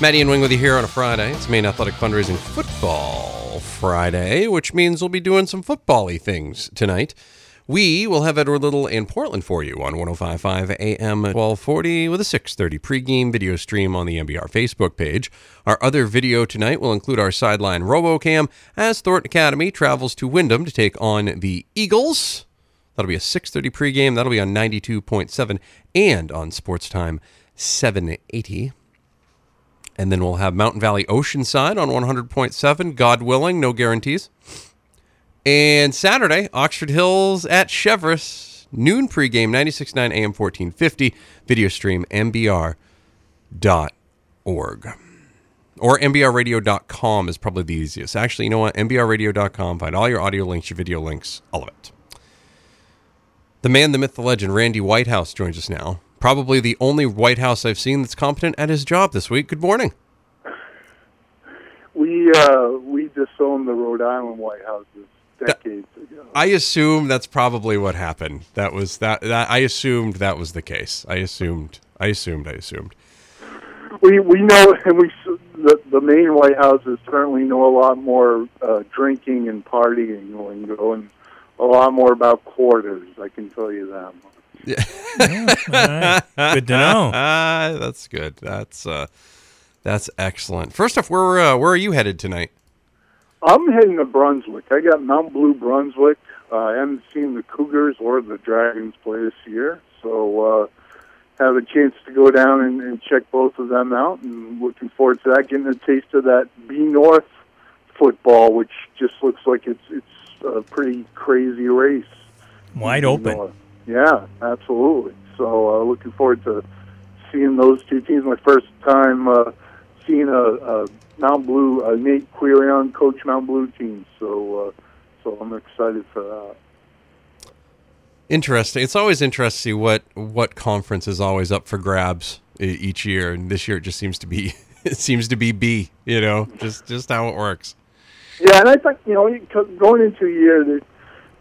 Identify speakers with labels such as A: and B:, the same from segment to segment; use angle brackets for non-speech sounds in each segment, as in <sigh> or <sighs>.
A: Maddie and Wing with you here on a Friday. It's Maine Athletic Fundraising Football Friday, which means we'll be doing some football-y things tonight. We will have Edward Little in Portland for you on 1055 AM 1240 with a 630 pregame video stream on the MBR Facebook page. Our other video tonight will include our sideline RoboCam as Thornton Academy travels to Windham to take on the Eagles. That'll be a 6:30 pregame. That'll be on 92.7 and on Sports Time 780. And then we'll have Mountain Valley Oceanside on 100.7. God willing, no guarantees. And Saturday, Oxford Hills at Cheverus, noon pregame, 96.9 AM 1450. Video stream, mbr.org. Or mbrradio.com is probably the easiest. Actually, you know what? mbrradio.com. Find all your audio links, your video links, all of it. The man, the myth, the legend, Randy Whitehouse joins us now. Probably the only White House I've seen that's competent at his job this week. Good morning.
B: We uh, we disowned the Rhode Island White Houses decades ago.
A: I assume that's probably what happened. That was that, that. I assumed that was the case. I assumed. I assumed. I assumed.
B: We we know, and we the the Maine White Houses certainly know a lot more uh, drinking and partying lingo, and going a lot more about quarters. I can tell you that. much.
C: All right. Good to know.
A: Ah, <laughs> that's good. That's uh, that's excellent. First off, where uh, where are you headed tonight?
B: I'm heading to Brunswick. I got Mount Blue Brunswick. Uh, I haven't seen the Cougars or the Dragons play this year, so uh, have a chance to go down and, and check both of them out. And looking forward to that, getting a taste of that B North football, which just looks like it's it's a pretty crazy race.
C: Wide open.
B: North. Yeah, absolutely. So uh, looking forward to seeing those two teams. My first time uh, seeing a, a Mount Blue, uh, Nate Quirion coach Mount Blue team. So uh, so I'm excited for that.
A: Interesting. It's always interesting to see what what conference is always up for grabs each year, and this year it just seems to be <laughs> it seems to be B. You know, just just how it works.
B: Yeah, and I think you know going into a year that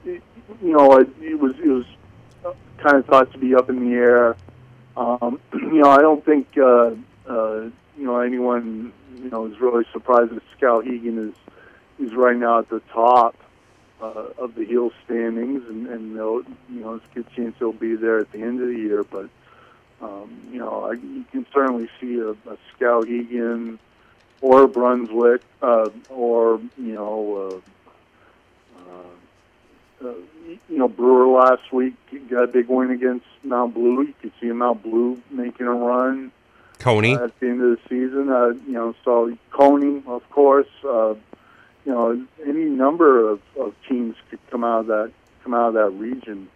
B: you know it was it was kind of thought to be up in the air. Um, <clears throat> you know, I don't think uh, uh, you know anyone you know is really surprised that Skowhegan is is right now at the top uh, of the Heal standings, and, and you know it's a good chance they'll be there at the end of the year. But um, you know, I, you can certainly see a, a Skowhegan or Brunswick, uh, or you know, uh, uh, uh, you know, Brewer last week got a big win against Mount Blue. You could see Mount Blue making a run
A: Coney.
B: uh, at the end of the season. Uh, you know, so Coney, of course. Uh, you know, any number of, of teams could come out of that come out of that region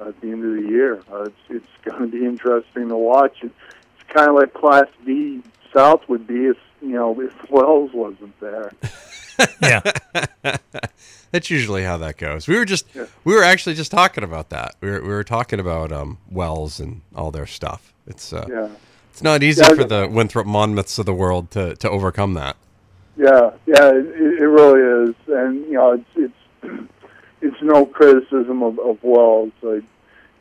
B: at the end of the year. Uh, it's it's <laughs> going to be interesting to watch. It, it's kind of like Class B South would be if you know if Wells wasn't there. <laughs>
C: Yeah. <laughs>
A: That's usually how that goes. We were just
B: Yeah.
A: we were actually just talking about that. We were we were talking about um, Wells and all their stuff. It's uh,
B: Yeah.
A: it's not easy
B: Yeah,
A: for the Winthrop Monmouths of the world to to overcome that.
B: Yeah, yeah, it, it really is, and you know, it's it's <clears throat> it's no criticism of, of Wells. Like,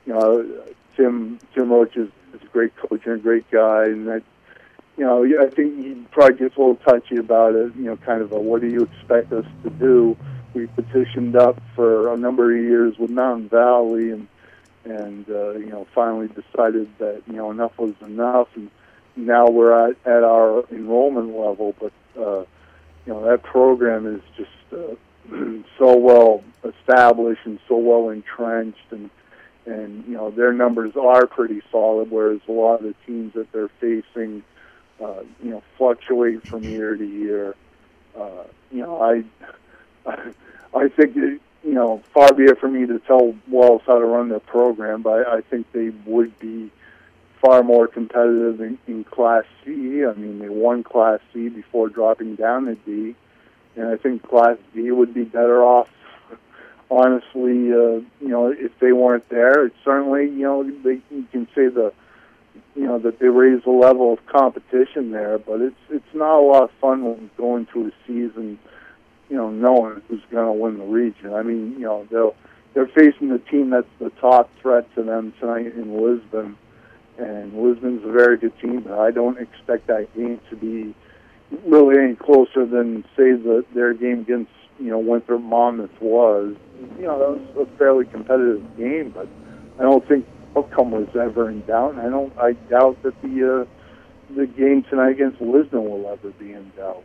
B: you know, Tim Tim Roach is, is a great coach and a great guy, and I, you know, I think he probably gets a little touchy about it. You know, kind of a what do you expect us to do? We petitioned up for a number of years with Mountain Valley, and and uh, you know, finally decided that you know enough was enough, and now we're at at our enrollment level, but. Uh, you know that program is just uh, <clears throat> so well established and so well entrenched and and you know their numbers are pretty solid whereas a lot of the teams that they're facing uh, you know fluctuate from year to year uh, you know I <laughs> I think it, you know far be it for me to tell Wells how to run their program but I, I think they would be far more competitive in, in Class C. I mean, they won Class C before dropping down to D, and I think Class D would be better off. <laughs> Honestly, uh, you know, if they weren't there, it's certainly you know they you can say the you know that they raise the level of competition there, but it's it's not a lot of fun going through a season, you know, knowing who's going to win the region. I mean, you know, they'll they're facing the team that's the top threat to them tonight in Lisbon and Lisbon's a very good team, but I don't expect that game to be really any closer than say the their game against you know Winthrop Monmouth was. You know that was a fairly competitive game, but I don't think outcome was ever in doubt. I don't. I doubt that the uh, the game tonight against Lisbon will ever be in doubt.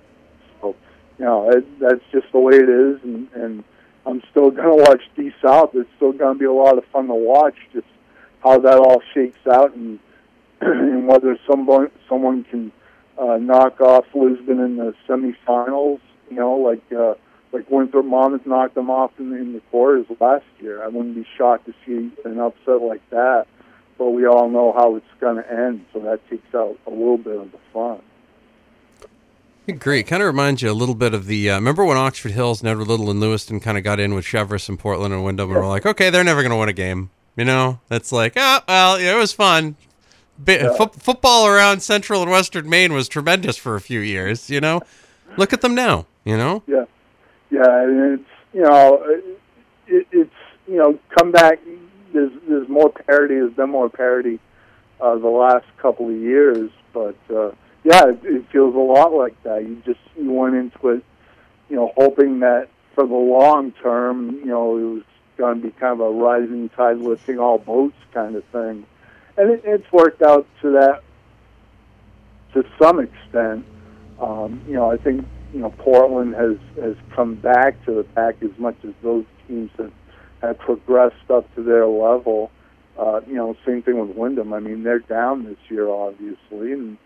B: So you know it, that's just the way it is, and and I'm still going to watch D South. It's still going to be a lot of fun to watch. Just how that all shakes out, and <clears throat> and whether someone someone can uh, knock off Lisbon in the semifinals. You know, like uh, like Winthrop Monmouth knocked them off in, in the quarters last year. I wouldn't be shocked to see an upset like that. But we all know how it's going to end, so that takes out a little bit of the fun.
A: I agree. Kind of reminds you a little bit of the. Uh, remember when Oxford Hills, Edward Little, and Lewiston kind of got in with Cheverus and Portland and Windham, and we're like, okay, they're never going to win a game. You know, that's like, ah, well, yeah, it was fun. Yeah. Fo- football around Central and Western Maine was tremendous for a few years. You know, look at them now. You know.
B: Yeah, yeah, and it's you know, it, it's you know, come back. There's there's more parity. There's been more parity uh, the last couple of years, but uh, yeah, it, it feels a lot like that. You just you went into it, you know, hoping that for the long term, you know, it was going to be kind of a rising tide lifting all boats kind of thing, and it, it's worked out to that to some extent. Um, you know, I think you know Portland has has come back to the pack as much as those teams have, have progressed up to their level. Uh, you know, same thing with Windham. I mean, they're down this year, obviously, and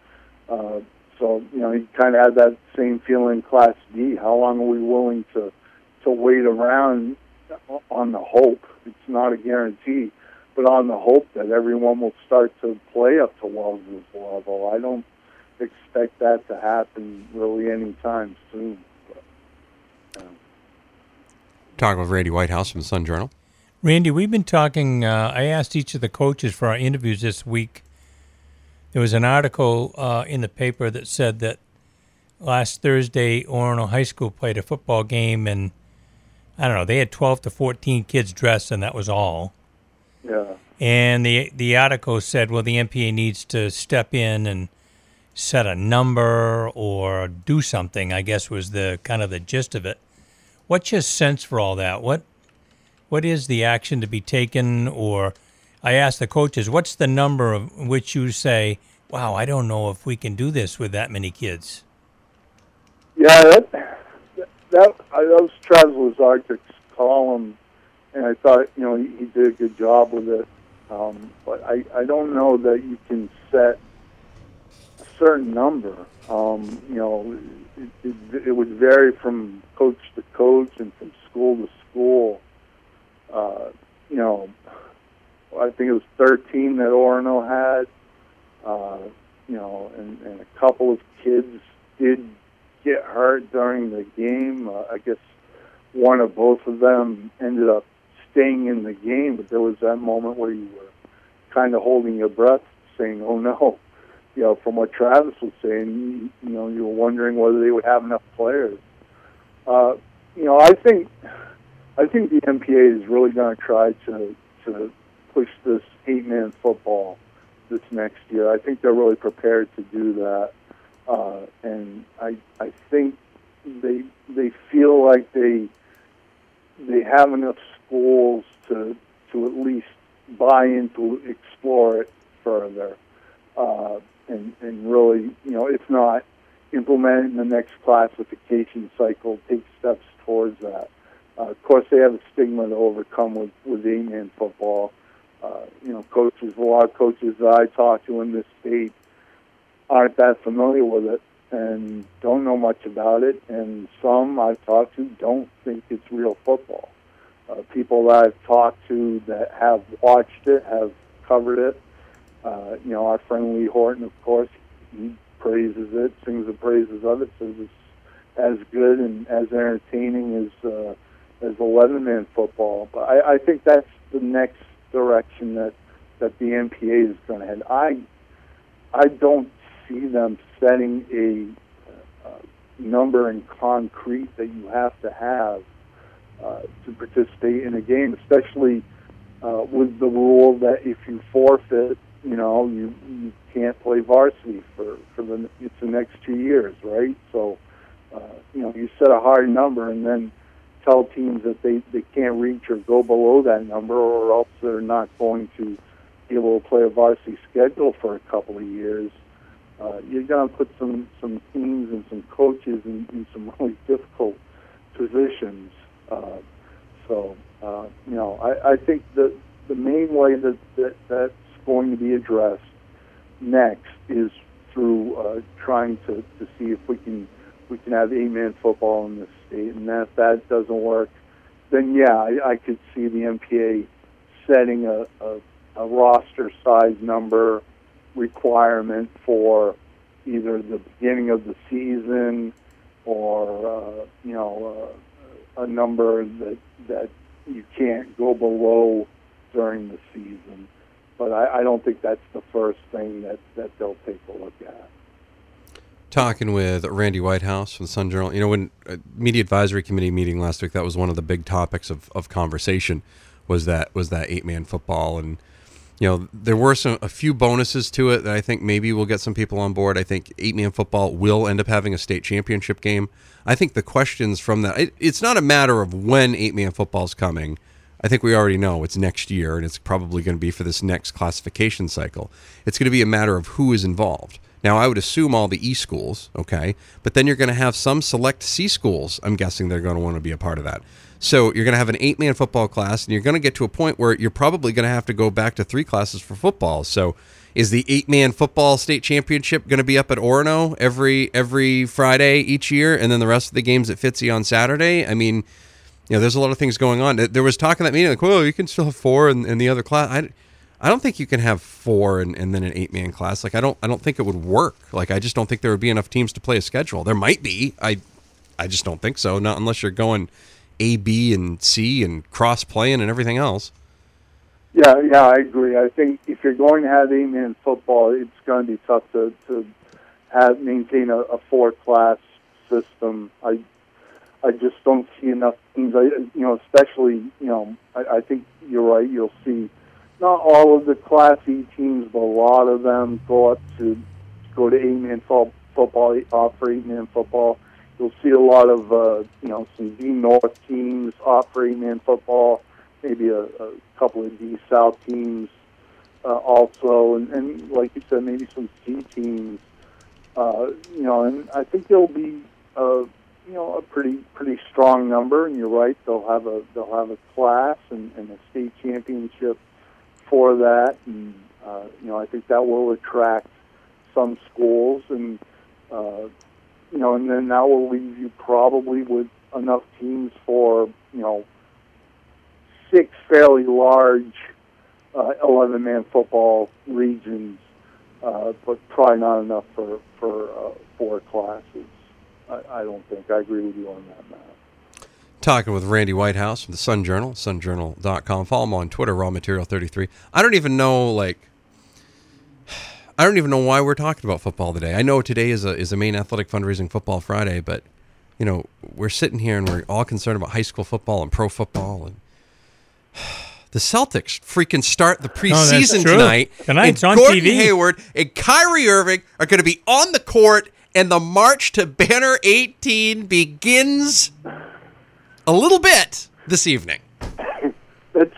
B: uh, so you know, you kind of had that same feeling. Class D. How long are we willing to to wait around on the hope? It's not a guarantee, but on the hope that everyone will start to play up to Wells' level. I don't expect that to happen really anytime soon. But,
A: Talking with Randy Whitehouse from the Sun Journal.
C: Randy, we've been talking. Uh, I asked each of the coaches for our interviews this week. There was an article uh, in the paper that said that last Thursday, Orono High School played a football game, and I don't know, they had 12 to 14 kids dressed, and that was all.
B: Yeah.
C: And the the article said, well, the MPA needs to step in and set a number or do something. I guess was the kind of the gist of it. What's your sense for all that? What what is the action to be taken? Or I ask the coaches, what's the number of which you say, "Wow, I don't know if we can do this with that many kids."
B: Yeah, that that, that was Travis column, and I thought you know he, he did a good job with it. Um, but I I don't know that you can set certain number. Um, you know, it, it, it would vary from coach to coach and from school to school. Uh, you know, I think it was 13 that Orono had. Uh, you know, and, and a couple of kids did get hurt during the game. Uh, I guess one or both of them ended up staying in the game, but there was that moment where you were kind of holding your breath, saying, "Oh no." You know, from what Travis was saying, you know, you were wondering whether they would have enough players. Uh, you know, I think, I think the MPA is really going to try to to push this eight-man football this next year. I think they're really prepared to do that, uh, and I I think they they feel like they they have enough schools to to at least buy into explore it further. Uh, and, and really, you know, if not implement in the next classification cycle, take steps towards that. Uh, of course, they have a stigma to overcome with, with eight-man football. Uh, you know, coaches, a lot of coaches that I talk to in this state aren't that familiar with it and don't know much about it, and some I've talked to don't think it's real football. Uh, people that I've talked to that have watched it, have covered it, uh, you know, our friend Lee Horton, of course, he praises it, sings the praises of it, says it's as good and as entertaining as uh, as 11 man football. But I, I think that's the next direction that that the MPA is going to head. I I don't see them setting a uh, number in concrete that you have to have uh, to participate in a game, especially uh, with the rule that if you forfeit you know, you you can't play varsity for for the it's the next two years, right? So, uh, you know, you set a hard number and then tell teams that they they can't reach or go below that number, or else they're not going to be able to play a varsity schedule for a couple of years. Uh, you're going to put some some teams and some coaches in, in some <laughs> really difficult positions. Uh, so, uh, you know, I, I think that the main way that, that that's going to be addressed next is through uh, trying to, to see if we can we can have eight-man football in this state, and if that doesn't work, then yeah, I, I could see the MPA setting a, a, a roster size number requirement for either the beginning of the season or uh, you know uh, a number that that you can't go below during the season. But I, I don't think that's the first thing that, that they'll take a look at.
A: Talking with Randy Whitehouse from the Sun Journal. You know, when uh, media advisory committee meeting last week, that was one of the big topics of, of conversation. Was that was that eight man football and you know, there were some a few bonuses to it that I think maybe will get some people on board. I think eight man football will end up having a state championship game. I think the questions from that it, it's not a matter of when eight man football is coming. I think we already know it's next year, and it's probably going to be for this next classification cycle. It's going to be a matter of who is involved. Now, I would assume all the E schools, okay, but then you're going to have some select C schools. I'm guessing they're going to want to be a part of that. So you're going to have an eight man football class, and you're going to get to a point where you're probably going to have to go back to three classes for football. So is the eight man football state championship going to be up at Orono every every Friday each year, and then the rest of the games at Fitzy on Saturday? I mean, you know, there's a lot of things going on. There was talk in that meeting like, well, you can still have four in, in the other class. I, I don't think you can have four and, and then an eight man class. Like I don't I don't think it would work. Like I just don't think there would be enough teams to play a schedule. There might be. I I just don't think so. Not unless you're going a, B, and C, and cross playing and everything else.
B: Yeah, yeah, I agree. I think if you're going to have eight man football, it's going to be tough to to have maintain a, a four class system. I I just don't see enough teams. You know, especially you know, I, I think you're right. You'll see not all of the Class E teams, but a lot of them go up to go to eight man football, offer eight man football You'll see a lot of uh, you know some D North teams offering man football, maybe a, a couple of D South teams uh, also, and, and like you said, maybe some C teams. Uh, you know, and I think there'll be a you know a pretty pretty strong number. And you're right, they'll have a they'll have a class and, and a state championship for that, and uh, you know I think that will attract some schools and. Uh, you know, and then that will leave you probably with enough teams for, you know, six fairly large uh, 11 man football regions, uh, but probably not enough for, for uh, four classes. I, I don't think. I agree with you on that, Matt.
A: Talking with Randy Whitehouse from the Sun Journal, sunjournal.com. Follow him on Twitter, Raw Material 33. I don't even know, like, <sighs> I don't even know why we're talking about football today. I know today is a is a Maine athletic fundraising football Friday, but you know we're sitting here and we're all concerned about high school football and pro football and <sighs> the Celtics freaking start the <sighs> preseason
C: oh,
A: tonight.
C: Tonight it's on
A: Gordon
C: TV.
A: Hayward and Kyrie Irving are going to be on the court, and the march to banner 18 begins a little bit this evening. <laughs>
B: That's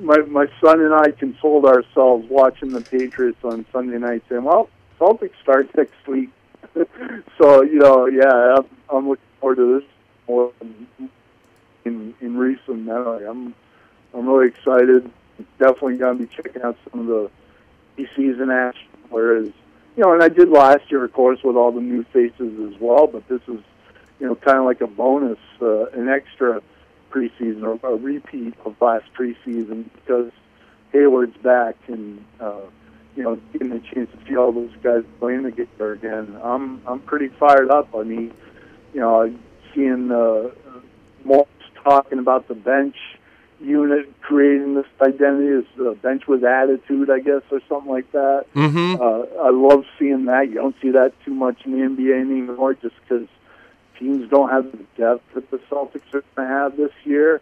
B: my my son and I consoled ourselves watching the Patriots on Sunday night, saying, "Well, Celtics start next week." <laughs> so you know, yeah, I'm, I'm looking forward to this more in in recent memory. I'm I'm really excited. Definitely going to be checking out some of the preseason action. Whereas, you know, and I did last year, of course, with all the new faces as well. But this is, you know, kind of like a bonus, uh, an extra preseason or a repeat of last preseason because Hayward's back and uh, you know getting a chance to see all those guys playing together again. I'm I'm pretty fired up. I mean, you know, seeing uh, Morris talking about the bench unit creating this identity as the bench with attitude, I guess, or something like that.
A: Mm-hmm.
B: Uh, I love seeing that. You don't see that too much in the NBA anymore, just because teams don't have the depth that the Celtics are going to have this year.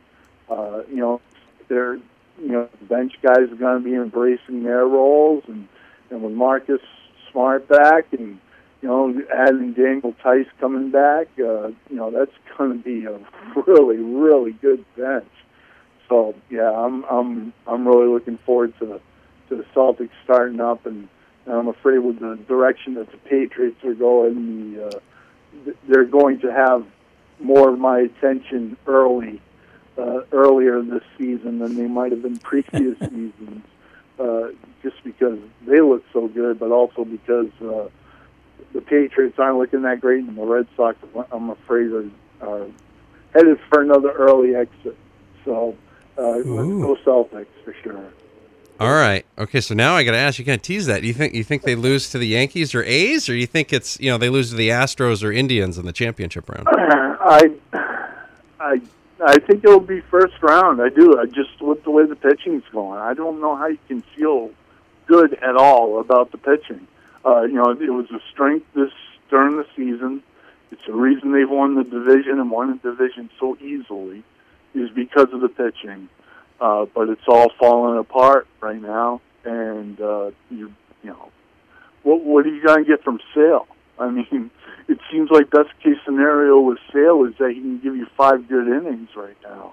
B: Uh, you know, they're you know bench guys are going to be embracing their roles, and and with Marcus Smart back, and you know adding Daniel Theis coming back, uh, you know that's going to be a <laughs> really really good bench. So yeah, I'm I'm I'm really looking forward to the to the Celtics starting up, and, and I'm afraid with the direction that the Patriots are going, the, uh, they're going to have more of my attention early uh, earlier this season than they might have in previous <laughs> seasons, uh, just because they look so good, but also because uh, the Patriots aren't looking that great, and the Red Sox, I'm afraid, are, are headed for another early exit. So, uh, go Celtics for sure.
A: All right. Okay. So now I got to ask you, kind of tease that. Do you think you think they lose to the Yankees or A's, or you think it's you know they lose to the Astros or Indians in the championship round?
B: I, I, I think it'll be first round. I do. I just with the way the pitching's going, I don't know how you can feel good at all about the pitching. Uh, you know, it was a strength this during the season. It's the reason they've won the division and won the division so easily is because of the pitching. Uh, but it's all falling apart right now, and uh, you you know, what what are you going to get from Sale? <laughs> I mean, it seems like best case scenario with Sale is that he can give you five good innings right now.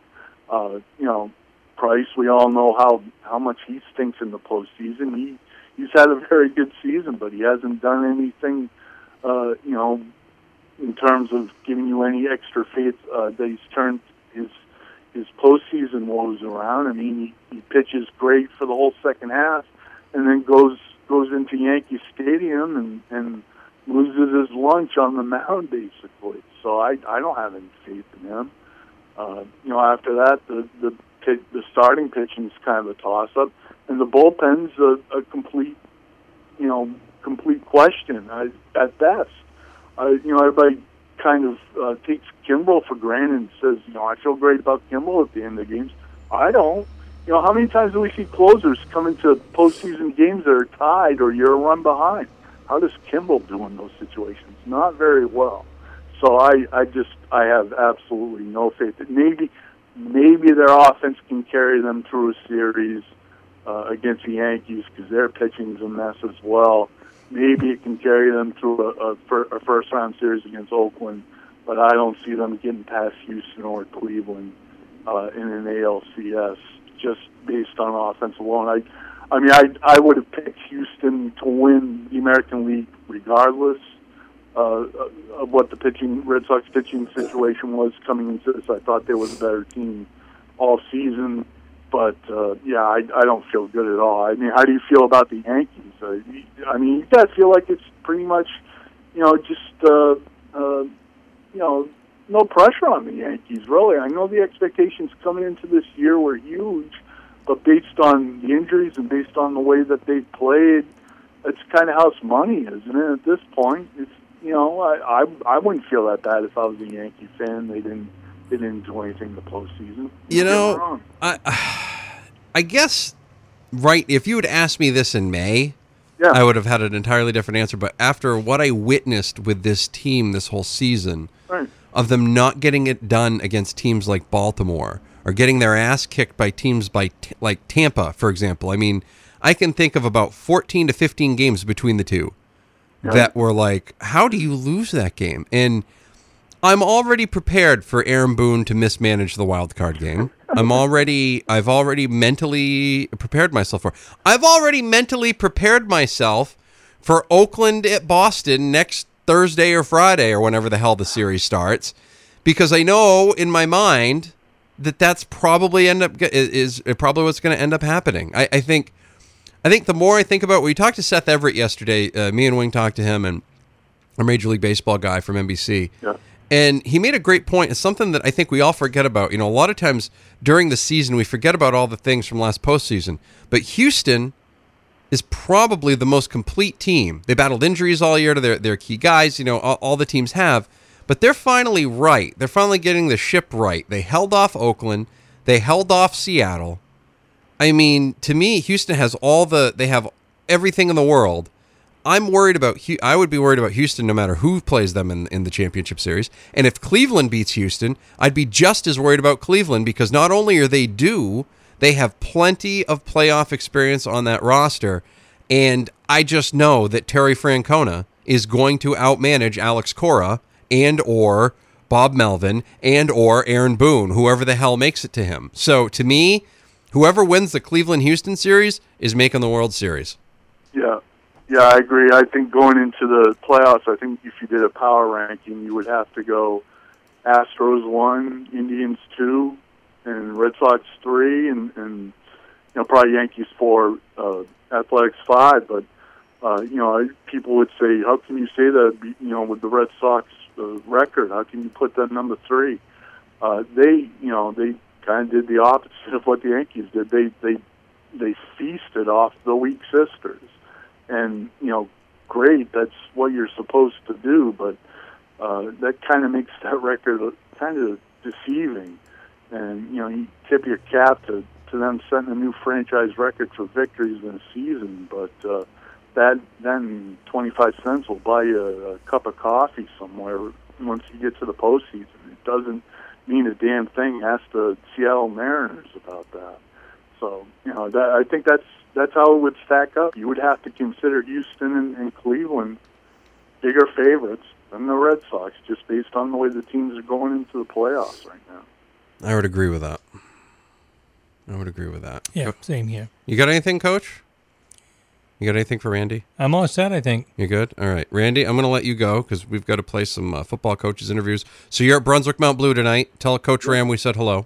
B: Uh, you know, Price, we all know how how much he stinks in the postseason. He he's had a very good season, but he hasn't done anything. Uh, you know, in terms of giving you any extra faith uh, that he's turned his his postseason woes around. I mean, he, he pitches great for the whole second half, and then goes goes into Yankee Stadium and and loses his lunch on the mound basically. So I I don't have any faith in him. Uh, you know, after that, the the the starting pitching is kind of a toss up, and the bullpen's a, a complete you know complete question uh, at best. I, you know, everybody kind of uh, takes Kimbrel for granted and says, you know, I feel great about Kimbrel at the end of games. I don't. You know, how many times do we see closers come into postseason games that are tied or you're a run behind? How does Kimbrel do in those situations? Not very well. So I, I just, I have absolutely no faith that maybe, maybe their offense can carry them through a series uh, against the Yankees because their pitching's a mess as well maybe it can carry them through a, a, a first round series against Oakland, but I don't see them getting past Houston or Cleveland uh, in an ALCS just based on offense alone. I, I mean, I I would have picked Houston to win the American League regardless uh, of what the pitching Red Sox pitching situation was coming into this. I thought they was a better team all season but uh, yeah, I, I don't feel good at all. I mean, how do you feel about the Yankees? Uh, you, I mean, you guys feel like it's pretty much, you know, just uh, uh, you know, no pressure on the Yankees. Really, I know the expectations coming into this year were huge, but based on the injuries and based on the way that they played, it's kind of house money, isn't it? At this point, it's you know, I I, I wouldn't feel that bad if I was a Yankee fan. They didn't they didn't anything the postseason.
A: You know, I, I guess right. If you had asked me this in May,
B: yeah.
A: I would have had an entirely different answer. But after what I witnessed with this team this whole season,
B: right.
A: of them not getting it done against teams like Baltimore or getting their ass kicked by teams by t- like Tampa, for example. I mean, I can think of about fourteen to fifteen games between the two that were like, how do you lose that game? And I'm already prepared for Aaron Boone to mismanage the wild card game. I'm already I've already mentally prepared myself for. I've already mentally prepared myself for Oakland at Boston next Thursday or Friday or whenever the hell the series starts because I know in my mind that that's probably end up is, probably what's going to end up happening. I, I think I think the more I think about, we talked to Seth Everett yesterday. Uh, me and Wing talked to him, and a Major League Baseball guy from NBC.
B: Yeah.
A: And he made a great point. It's something that I think we all forget about. You know, a lot of times during the season, we forget about all the things from last postseason. But Houston is probably the most complete team. They battled injuries all year to their, their key guys, you know, all, all the teams have. But they're finally right. They're finally getting the ship right. They held off Oakland, they held off Seattle. I mean, to me, Houston has all the, they have everything in the world. I'm worried about. I would be worried about Houston no matter who plays them in in the championship series. And if Cleveland beats Houston, I'd be just as worried about Cleveland because not only are they due, They have plenty of playoff experience on that roster, and I just know that Terry Francona is going to outmanage Alex Cora and or Bob Melvin and or Aaron Boone, whoever the hell makes it to him. So to me, whoever wins the Cleveland Houston series is making the World Series.
B: Yeah, yeah, I agree. I think going into the playoffs, I think if you did a power ranking, you would have to go Astros one, Indians two, and Red Sox three, and and you know probably Yankees four, uh, Athletics five. But uh, you know, people would say, how can you say that? You know, with the Red Sox uh, record, how can you put that number three? Uh, they, you know, they kind of did the opposite of what the Yankees did. They they they feasted off the weak sisters and you know, great. That's what you're supposed to do, but uh, that kind of makes that record kind of deceiving. And you know, you tip your cap to to them setting a new franchise record for victories in a season, but uh, that then twenty five cents will buy you a, a cup of coffee somewhere once you get to the postseason. It doesn't mean a damn thing. Ask the Seattle Mariners about that. So you know, that, I think that's that's how it would stack up. You would have to consider Houston and, and Cleveland bigger favorites than the Red Sox, just based on the way the teams are going into the playoffs right now.
A: I would agree with that. I would agree with that.
C: Yeah, same here.
A: You got anything, Coach? You got anything for Randy?
C: I'm all set, I think.
A: You're good? All right, Randy. I'm going to let you go because we've got to play some uh, football coaches interviews. So you're at Brunswick Mount Blue tonight. Tell Coach Ram we said hello.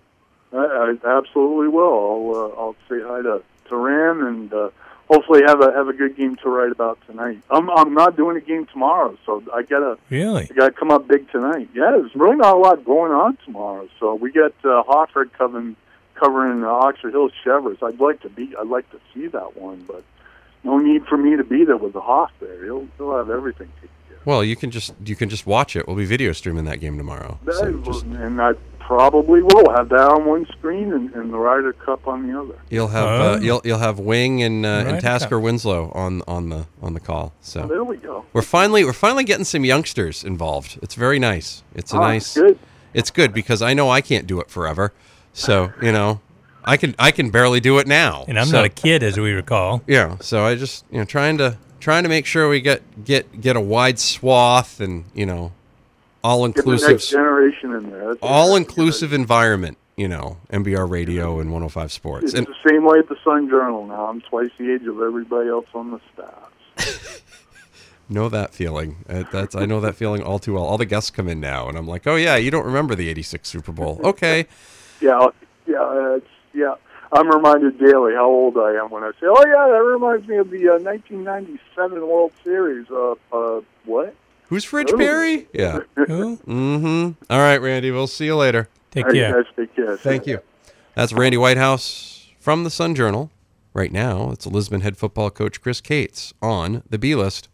B: I, absolutely will. I'll uh, I'll say hi to to Ram and uh, hopefully have a have a good game to write about tonight. I'm I'm not doing a game tomorrow, so I gotta
C: Really?
B: I gotta come up big tonight. Yeah, there's really not a lot going on tomorrow. So we got uh, Hofford covering covering uh, Oxford Hills Cheverus. I'd like to be I'd like to see that one, but no need for me to be there with the Hoff there. He'll he'll have everything taken care. of.
A: Well, you can just you can just watch it. We'll be video streaming that game tomorrow. So just,
B: and I probably will have that on one screen and, and the Ryder Cup on the other.
A: you'll have
C: Oh.
A: uh, you'll you'll have Wing and uh, and
C: Right.
A: Tasker Winslow on on the on the call. So
B: There we go.
A: we're finally we're finally getting some youngsters involved. It's very nice. It's a
B: Oh,
A: nice.
B: Good.
A: It's good because I know I can't do it forever. So you know, I can I can barely do it now.
C: And I'm
A: So-
C: not a kid, as we recall.
A: Yeah, so I just you know trying to trying to make sure we get get get a wide swath and you know all inclusive
B: generation in there.
A: All inclusive environment. You know, MBR Radio and 105 Sports.
B: It's
A: And
B: the same way at the Sun Journal now. I'm twice the age of everybody else on the staff. <laughs>
A: know that feeling. Uh, That's I know that feeling all too well. All the guests come in now, and I'm like, oh yeah, you don't remember the '86 Super Bowl? <laughs> Okay,
B: Yeah, yeah, it's, yeah. I'm reminded daily how old I am when I say, "Oh yeah, that reminds me of the uh, 1997 World Series." Uh, uh, what?
A: Who's Rich
B: Ooh.
A: Berry? Yeah.
C: Who?
A: Mm-hmm. All right, Randy. We'll see you later.
C: Take
B: All right,
C: care.
B: guys, take care.
A: Thank you. That's Randy Whitehouse from the Sun Journal. Right now, it's Lisbon head football coach Chris Kates on the B list.